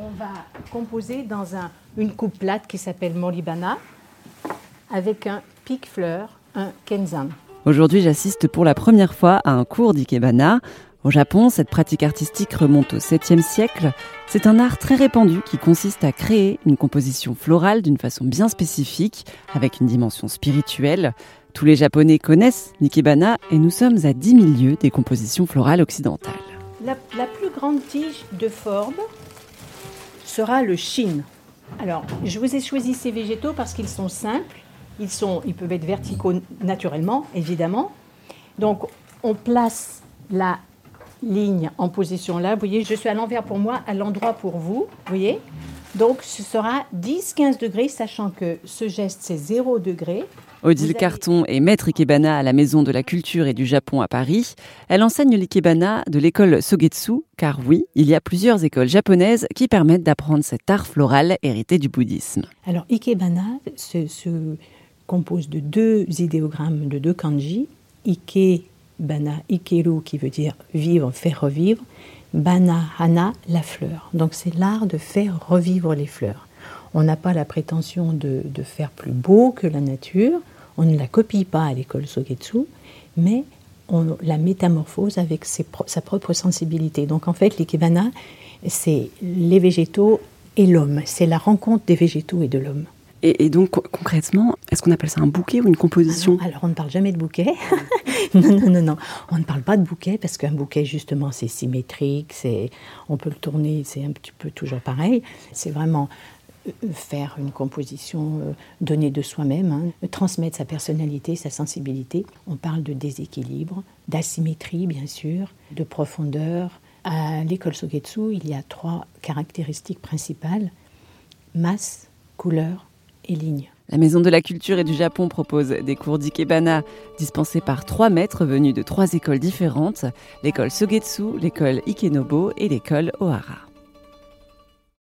on va composer dans un, une coupe plate qui s'appelle Moribana avec un pic-fleur, un kenzan. Aujourd'hui, j'assiste pour la première fois à un cours d'ikebana. Au Japon, cette pratique artistique remonte au 7e siècle. C'est un art très répandu qui consiste à créer une composition florale d'une façon bien spécifique, avec une dimension spirituelle. Tous les Japonais connaissent l'ikebana et nous sommes à 10 000 lieues des compositions florales occidentales. La, la plus grande tige de forme sera le shin. Alors, je vous ai choisi ces végétaux parce qu'ils sont simples, ils, sont, ils peuvent être verticaux naturellement, évidemment. Donc, on place la ligne en position là. Vous voyez, je suis à l'envers pour moi, à l'endroit pour vous. Vous voyez? Donc, ce sera 10-15 degrés, sachant que ce geste, c'est 0 degré. Odile Carton est maître ikebana à la Maison de la Culture et du Japon à Paris. Elle enseigne l'ikebana de l'école Sogetsu, car oui, il y a plusieurs écoles japonaises qui permettent d'apprendre cet art floral hérité du bouddhisme. Alors, ikebana se, se compose de deux idéogrammes, de deux kanji. Ike, bana, ikeru, qui veut dire vivre, faire revivre. Bana, hana, la fleur. Donc, c'est l'art de faire revivre les fleurs. On n'a pas la prétention de, de, faire plus beau que la nature, on ne la copie pas à l'école Sogetsu, mais on la métamorphose avec ses, sa propre sensibilité. Donc en fait, l'ikebana, c'est les végétaux et l'homme, c'est la rencontre des végétaux et de l'homme. Et, et, donc concrètement, est-ce qu'on appelle ça un bouquet ou une composition alors, alors, on ne parle jamais de bouquet. non, non, non, non. On ne parle pas de bouquet parce qu'un bouquet, justement, c'est symétrique, c'est, on peut le tourner, c'est un petit peu toujours pareil. C'est vraiment faire une composition euh, donnée de soi-même, hein, transmettre sa personnalité, sa sensibilité. On parle de déséquilibre, d'asymétrie bien sûr, de profondeur. À l'école Sogetsu, il y a trois caractéristiques principales masse, couleur et ligne. La Maison de la Culture et du Japon propose des cours d'ikebana dispensés par trois maîtres venus de trois écoles différentes l'école Sogetsu, l'école Ikenobo et l'école Ohara.